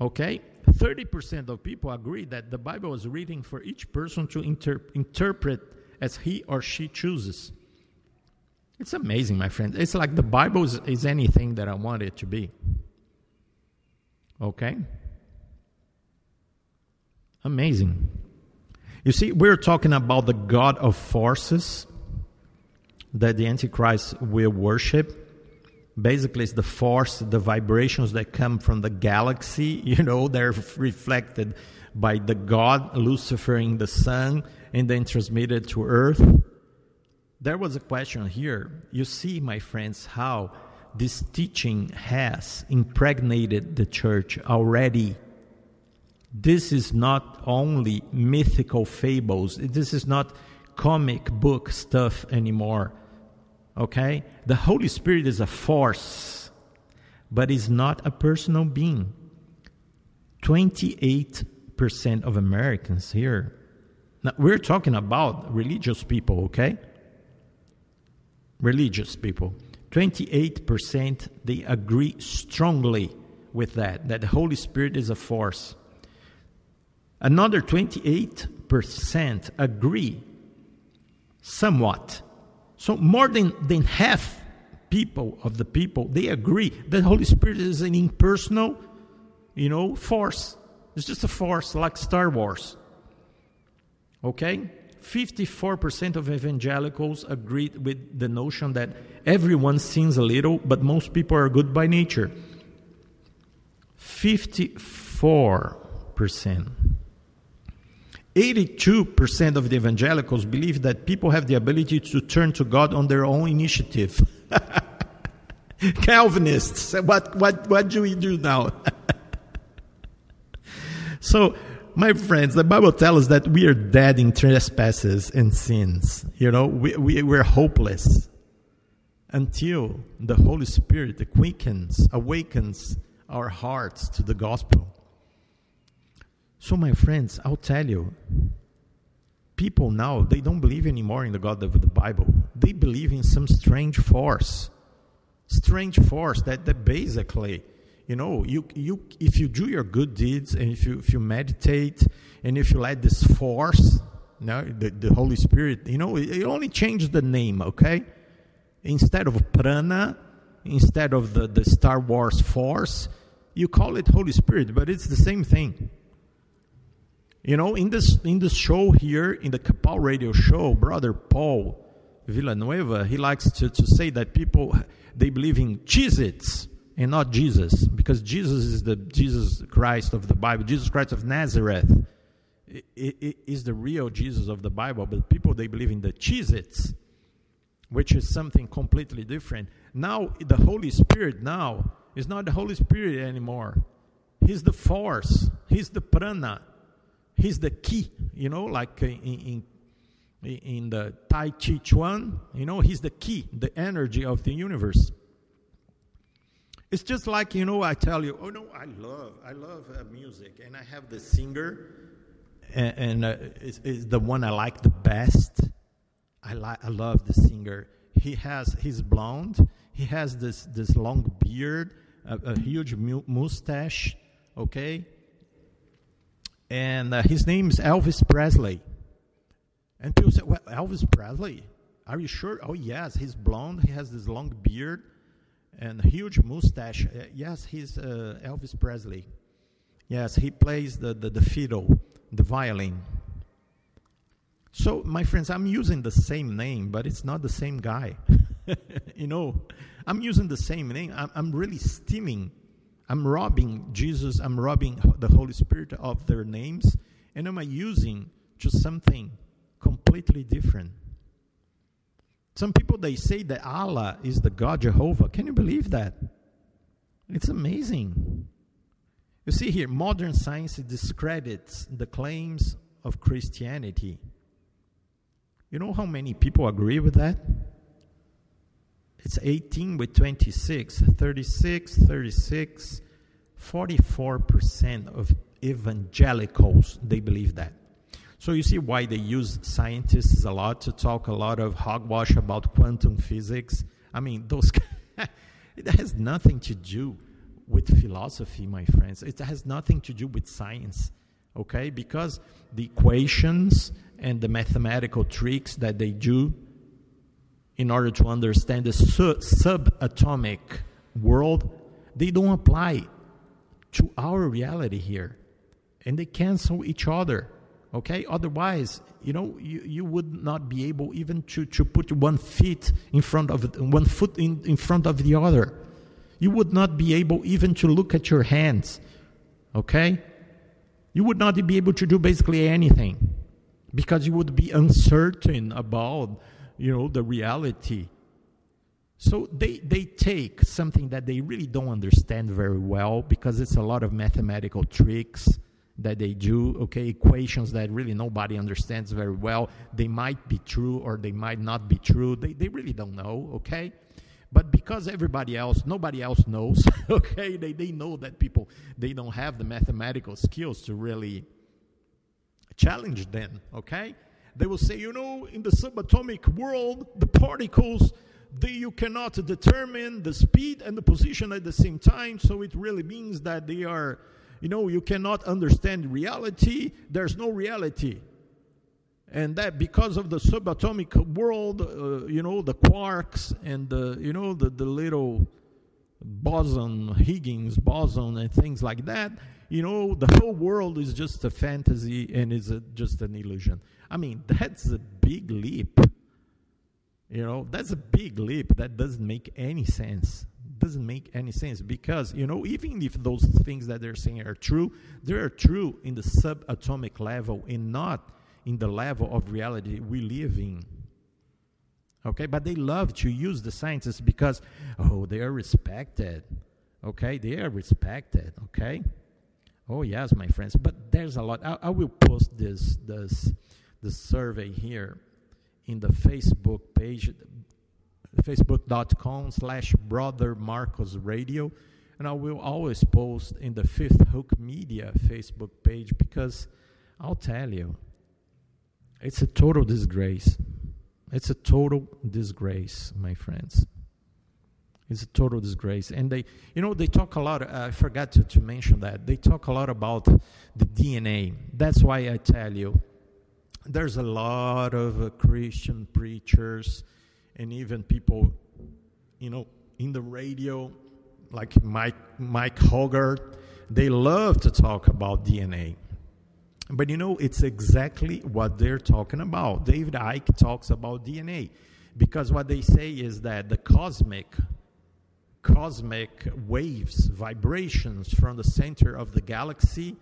Okay? 30% of people agree that the Bible is written for each person to inter- interpret as he or she chooses. It's amazing, my friend. It's like the Bible is anything that I want it to be. Okay? Amazing. You see, we're talking about the God of forces that the Antichrist will worship. Basically, it's the force, the vibrations that come from the galaxy, *laughs* you know, they're reflected by the God, Lucifer, in the sun, and then transmitted to earth. There was a question here. You see, my friends, how this teaching has impregnated the church already this is not only mythical fables, this is not comic book stuff anymore. Okay? The Holy Spirit is a force, but is not a personal being. 28% of Americans here. Now, we're talking about religious people, okay? Religious people. 28% they agree strongly with that, that the Holy Spirit is a force. Another 28% agree somewhat. So more than, than half people of the people, they agree that Holy Spirit is an impersonal, you know, force. It's just a force like Star Wars. Okay? 54% of evangelicals agreed with the notion that everyone sins a little, but most people are good by nature. 54%. 82% of the evangelicals believe that people have the ability to turn to God on their own initiative. *laughs* Calvinists, what, what, what do we do now? *laughs* so, my friends, the Bible tells us that we are dead in trespasses and sins. You know, we, we, we're hopeless until the Holy Spirit quickens, awakens our hearts to the gospel. So, my friends, I'll tell you, people now, they don't believe anymore in the God of the Bible. They believe in some strange force. Strange force that, that basically, you know, you, you, if you do your good deeds and if you, if you meditate and if you let this force, you know, the, the Holy Spirit, you know, it, it only changes the name, okay? Instead of prana, instead of the, the Star Wars force, you call it Holy Spirit, but it's the same thing. You know, in this in this show here, in the Kapal Radio Show, brother Paul Villanueva, he likes to, to say that people they believe in Cheez-Its and not Jesus, because Jesus is the Jesus Christ of the Bible, Jesus Christ of Nazareth is the real Jesus of the Bible. But people they believe in the Cheez-Its, which is something completely different. Now the Holy Spirit now is not the Holy Spirit anymore. He's the force. He's the prana. He's the key. You know, like uh, in in, in the Tai Chi Chuan. You know, he's the key, the energy of the universe. It's just like you know, I tell you, oh no, I love, I love uh, music, and I have the singer, and, and uh, is, is the one I like the best. I I love the singer. He has, he's blonde. He has this this long beard, a, a huge mu- mustache. Okay, and uh, his name is Elvis Presley. And people say, "Well, Elvis Presley? Are you sure?" Oh yes, he's blonde. He has this long beard and huge mustache. Uh, yes, he's uh, Elvis Presley. Yes, he plays the, the, the fiddle, the violin. So, my friends, I'm using the same name, but it's not the same guy. *laughs* you know, I'm using the same name. I'm, I'm really stealing. I'm robbing Jesus. I'm robbing the Holy Spirit of their names, and am I'm using to something completely different. Some people they say that Allah is the God Jehovah. Can you believe that? It's amazing. You see here, modern science discredits the claims of Christianity. You know how many people agree with that? It's 18 with 26, 36, 36, 44% of evangelicals they believe that. So you see why they use scientists a lot to talk a lot of hogwash about quantum physics. I mean, those *laughs* it has nothing to do with philosophy, my friends. It has nothing to do with science, okay? Because the equations and the mathematical tricks that they do in order to understand the su- subatomic world, they don't apply to our reality here. And they cancel each other. Okay? Otherwise, you know, you, you would not be able even to, to put one feet in front of one foot in, in front of the other. You would not be able even to look at your hands. Okay? You would not be able to do basically anything because you would be uncertain about you know the reality. So they they take something that they really don't understand very well because it's a lot of mathematical tricks that they do okay? Equations that really nobody understands very well. They might be true or they might not be true. They, they really don't know okay? But because everybody else nobody else knows *laughs* okay? They, they know that people they don't have the mathematical skills to really challenge them, okay? They will say, you know, in the subatomic world, the particles, they, you cannot determine the speed and the position at the same time, so it really means that they are, you know, you cannot understand reality, there's no reality. And that because of the subatomic world, uh, you know, the quarks and the, you know, the, the little boson, Higgins boson, and things like that, you know, the whole world is just a fantasy and is a, just an illusion. I mean, that's a big leap. You know, that's a big leap. That doesn't make any sense. Doesn't make any sense because, you know, even if those things that they're saying are true, they are true in the subatomic level and not in the level of reality we live in. Okay, but they love to use the scientists because, oh, they are respected. Okay, they are respected. Okay. Oh yes, my friends. But there's a lot. I, I will post this this this survey here in the Facebook page, facebook.com slash brother Marcos Radio. And I will always post in the Fifth Hook Media Facebook page because I'll tell you, it's a total disgrace. It's a total disgrace, my friends. It's a total disgrace. And they, you know, they talk a lot. I forgot to, to mention that. They talk a lot about the DNA. That's why I tell you, there's a lot of uh, Christian preachers and even people, you know, in the radio, like Mike, Mike Hoggard, they love to talk about DNA. But you know, it's exactly what they're talking about. David Icke talks about DNA because what they say is that the cosmic cosmic waves, vibrations from the center of the galaxy,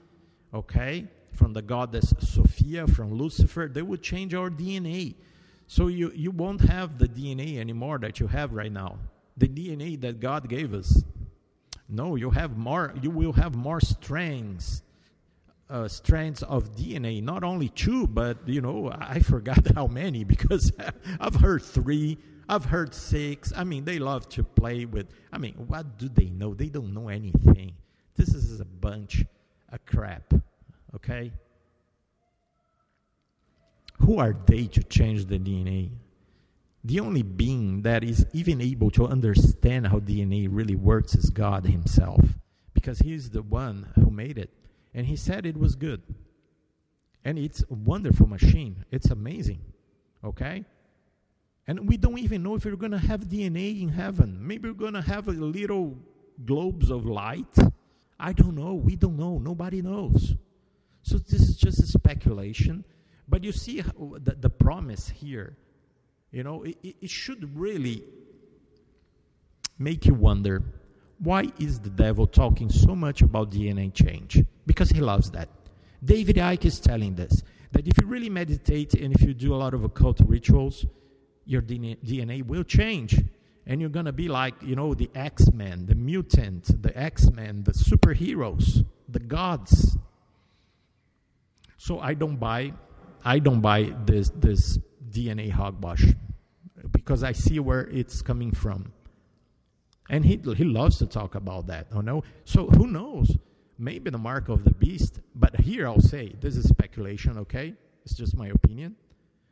okay, from the goddess Sophia, from Lucifer, they would change our DNA. So you, you won't have the DNA anymore that you have right now. The DNA that God gave us. No, you have more you will have more strands uh, strands of DNA, not only two, but you know, I forgot *laughs* how many because *laughs* I've heard three, I've heard six. I mean, they love to play with. I mean, what do they know? They don't know anything. This is a bunch of crap, okay? Who are they to change the DNA? The only being that is even able to understand how DNA really works is God Himself, because He's the one who made it and he said it was good. And it's a wonderful machine. It's amazing. Okay? And we don't even know if we're going to have DNA in heaven. Maybe we're going to have little globes of light. I don't know. We don't know. Nobody knows. So this is just a speculation. But you see the, the promise here. You know, it, it should really make you wonder why is the devil talking so much about DNA change? Because he loves that. David Icke is telling this that if you really meditate and if you do a lot of occult rituals, your DNA will change. And you're going to be like, you know, the X Men, the mutant, the X Men, the superheroes, the gods. So I don't buy, I don't buy this this DNA hogwash because I see where it's coming from. And he, he loves to talk about that, you know? So who knows? Maybe the mark of the beast, but here I'll say this is speculation, okay? It's just my opinion.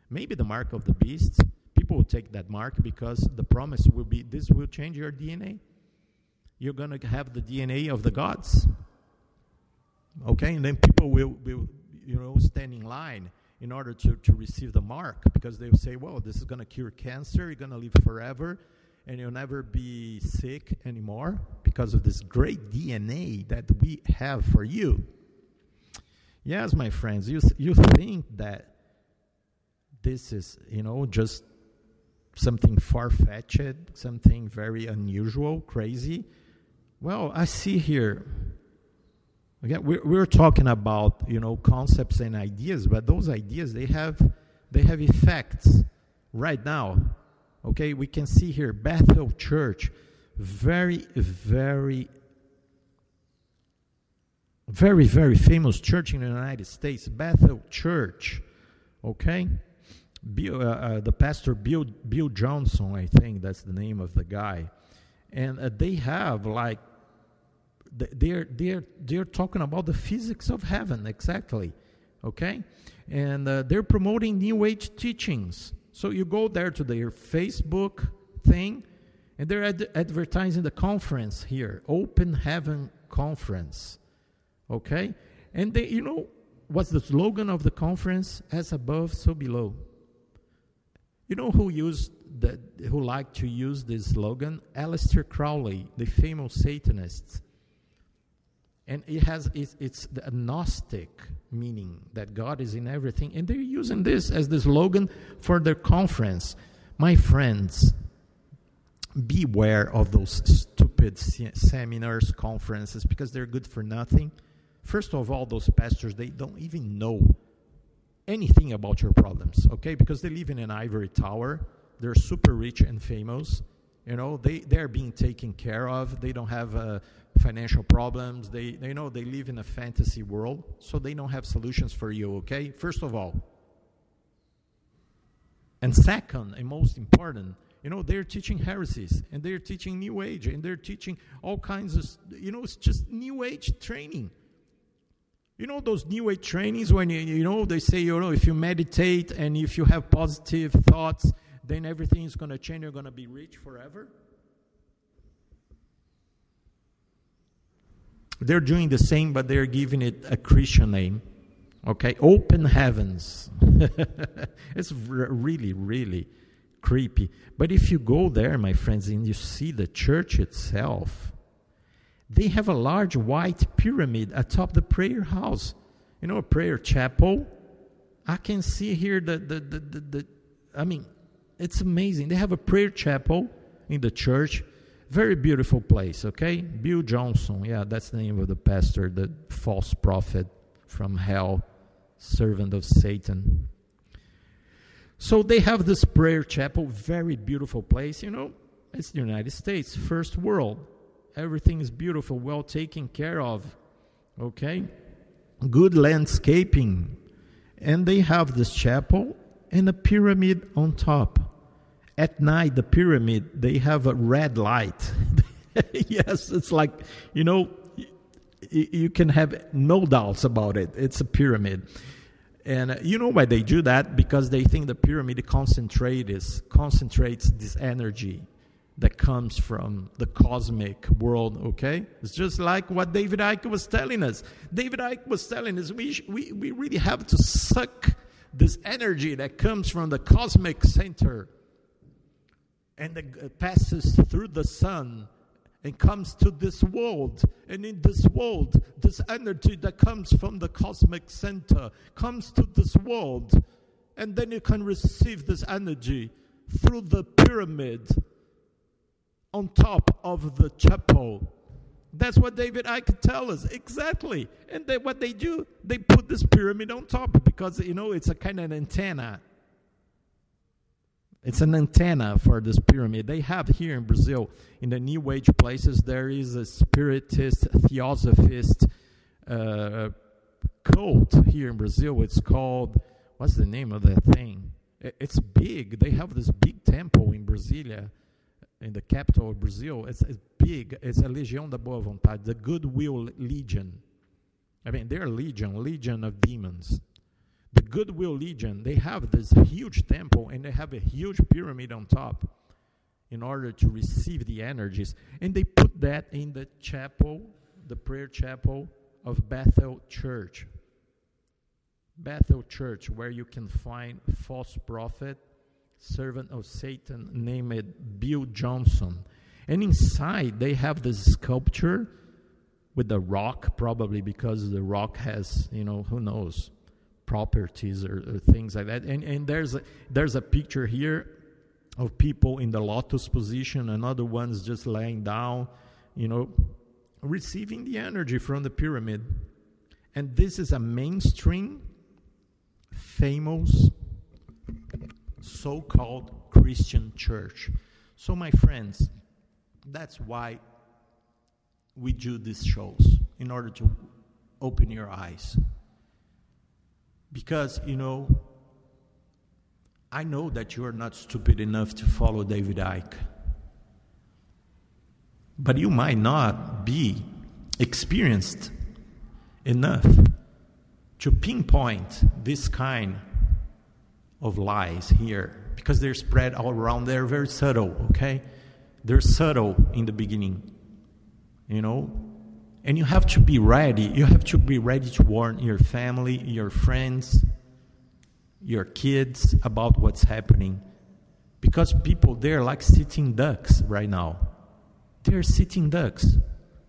Maybe the mark of the beast, people will take that mark because the promise will be this will change your DNA. you're going to have the DNA of the gods. Okay, and then people will, will you know, stand in line in order to, to receive the mark because they'll say, well, this is going to cure cancer, you're going to live forever, and you'll never be sick anymore because of this great DNA that we have for you. Yes, my friends, you, you think that this is, you know, just something far fetched, something very unusual, crazy. Well, I see here. Again, we're, we're talking about you know concepts and ideas, but those ideas they have they have effects right now. Okay, we can see here Bethel Church, very very very very famous church in the United States, Bethel Church. Okay, Bill, uh, uh, the pastor Bill Bill Johnson, I think that's the name of the guy, and uh, they have like they're they're they're talking about the physics of heaven exactly, okay, and uh, they're promoting New Age teachings. So you go there to their Facebook thing, and they're ad- advertising the conference here, Open Heaven Conference, okay, and they you know what's the slogan of the conference? As above, so below. You know who used that? Who liked to use this slogan? Aleister Crowley, the famous Satanist. And it has it's, it's the Gnostic meaning that God is in everything, and they're using this as the slogan for their conference. My friends, beware of those stupid se- seminars, conferences, because they're good for nothing. First of all, those pastors they don't even know anything about your problems, okay? Because they live in an ivory tower. They're super rich and famous. You know, they, they're being taken care of. They don't have uh, financial problems. They, they know they live in a fantasy world, so they don't have solutions for you, okay? First of all. And second, and most important, you know, they're teaching heresies and they're teaching New Age and they're teaching all kinds of, you know, it's just New Age training. You know those new age trainings when you, you know they say you know if you meditate and if you have positive thoughts, then everything is going to change. You're going to be rich forever. They're doing the same, but they're giving it a Christian name. Okay, open heavens. *laughs* it's really, really creepy. But if you go there, my friends, and you see the church itself, they have a large white pyramid atop the prayer house. You know, a prayer chapel. I can see here the, the, the, the, the I mean, it's amazing. They have a prayer chapel in the church. Very beautiful place, okay? Bill Johnson, yeah, that's the name of the pastor, the false prophet from hell, servant of Satan. So they have this prayer chapel, very beautiful place, you know. It's the United States, first world. Everything is beautiful, well taken care of. Okay? Good landscaping. And they have this chapel and a pyramid on top. At night, the pyramid, they have a red light. *laughs* yes, it's like, you know, you can have no doubts about it. It's a pyramid. And uh, you know why they do that? Because they think the pyramid concentrates, concentrates this energy that comes from the cosmic world, okay? It's just like what David Icke was telling us. David Icke was telling us we, we, we really have to suck this energy that comes from the cosmic center and uh, passes through the sun and comes to this world. And in this world, this energy that comes from the cosmic center comes to this world. And then you can receive this energy through the pyramid on top of the chapel. That's what David Icke tell us exactly. And they, what they do, they put this pyramid on top because you know it's a kind of antenna. It's an antenna for this pyramid. They have here in Brazil, in the New Age places, there is a spiritist, theosophist uh, cult here in Brazil. It's called, what's the name of that thing? It's big. They have this big temple in Brasilia, in the capital of Brazil. It's, it's big. It's a Legião da Boa Vontade, the Goodwill Legion. I mean, they're legion, legion of demons the Goodwill Legion, they have this huge temple and they have a huge pyramid on top. in order to receive the energies. And they put that in the chapel, the prayer chapel of Bethel Church. Bethel Church, where you can find false prophet, servant of Satan named Bill Johnson. And inside they have this sculpture with the rock, probably because the rock has, you know, who knows, properties or, or things like that. And and there's a, there's a picture here of people in the lotus position, another one's just laying down, you know, receiving the energy from the pyramid. And this is a mainstream, famous, so called Christian church. So, my friends, that's why we do these shows in order to open your eyes. Because, you know, I know that you are not stupid enough to follow David Icke. But you might not be experienced enough to pinpoint this kind of lies here because they're spread all around. They're very subtle, okay? They're subtle in the beginning, you know? And you have to be ready. You have to be ready to warn your family, your friends, your kids about what's happening. Because people, they're like sitting ducks right now. They're sitting ducks.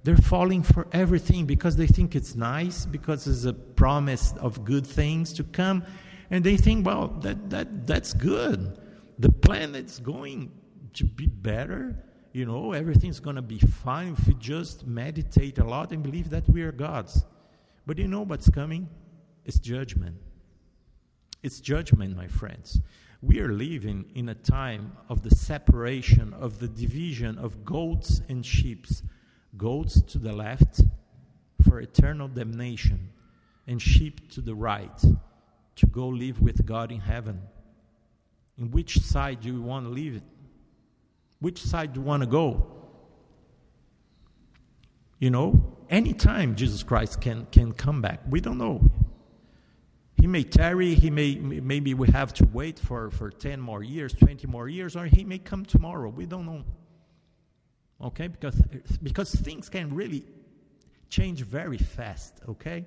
They're falling for everything because they think it's nice, because it's a promise of good things to come. And they think, well, that, that, that's good. The planet's going to be better. You know, everything's going to be fine if we just meditate a lot and believe that we are gods. But you know what's coming? It's judgment. It's judgment, my friends. We are living in a time of the separation, of the division of goats and sheep. Goats to the left for eternal damnation, and sheep to the right to go live with God in heaven. In which side do you want to live? Which side do you want to go? You know, anytime Jesus Christ can, can come back. We don't know. He may tarry, he may maybe we have to wait for, for 10 more years, 20 more years, or he may come tomorrow. We don't know. Okay? Because because things can really change very fast, okay?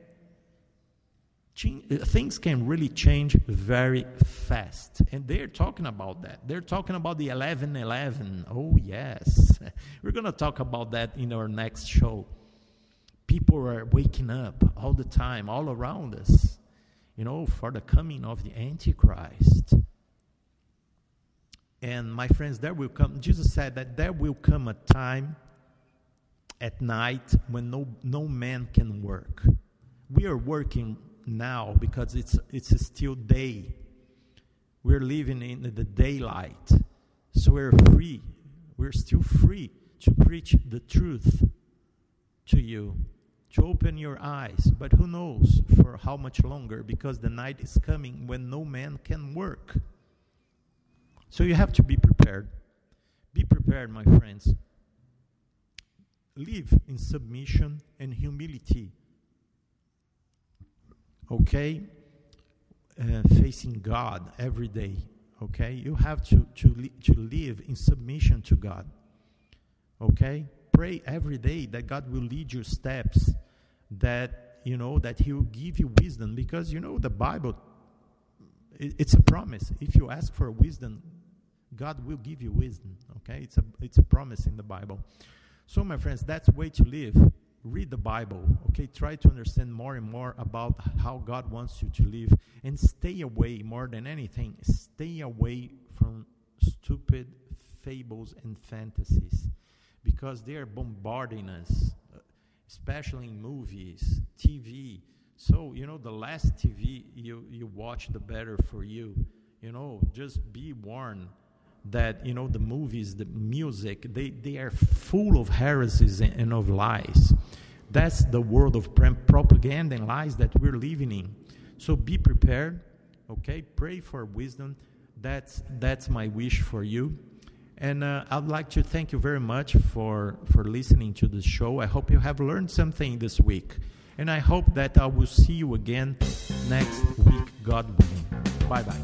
Chan- uh, things can really change very fast. And they're talking about that. They're talking about the 1111. Oh, yes. *laughs* We're going to talk about that in our next show. People are waking up all the time, all around us, you know, for the coming of the Antichrist. And my friends, there will come, Jesus said that there will come a time at night when no, no man can work. We are working now because it's, it's still day. We're living in the daylight. So we're free. We're still free to preach the truth to you, to open your eyes. But who knows for how much longer because the night is coming when no man can work. So you have to be prepared. Be prepared, my friends. Live in submission and humility. Okay? Uh, facing God every day. Okay? You have to, to, li- to live in submission to God. Okay? Pray every day that God will lead your steps, that, you know, that He will give you wisdom because, you know, the Bible, it, it's a promise. If you ask for wisdom, God will give you wisdom. Okay? It's a, it's a promise in the Bible. So, my friends, that's way to live. Read the Bible. Okay? Try to understand more and more about how God wants you to live. And stay away, more than anything, stay away from stupid fables and fantasies because they are bombarding us, especially in movies, TV. So, you know, the less TV you, you watch, the better for you. You know, just be warned that, you know, the movies, the music, they, they are full of heresies and, and of lies. That's the world of propaganda and lies that we're living in. So be prepared, okay? Pray for wisdom. That's, that's my wish for you. And uh, I'd like to thank you very much for, for listening to the show. I hope you have learned something this week. And I hope that I will see you again next week, God willing. Bye bye.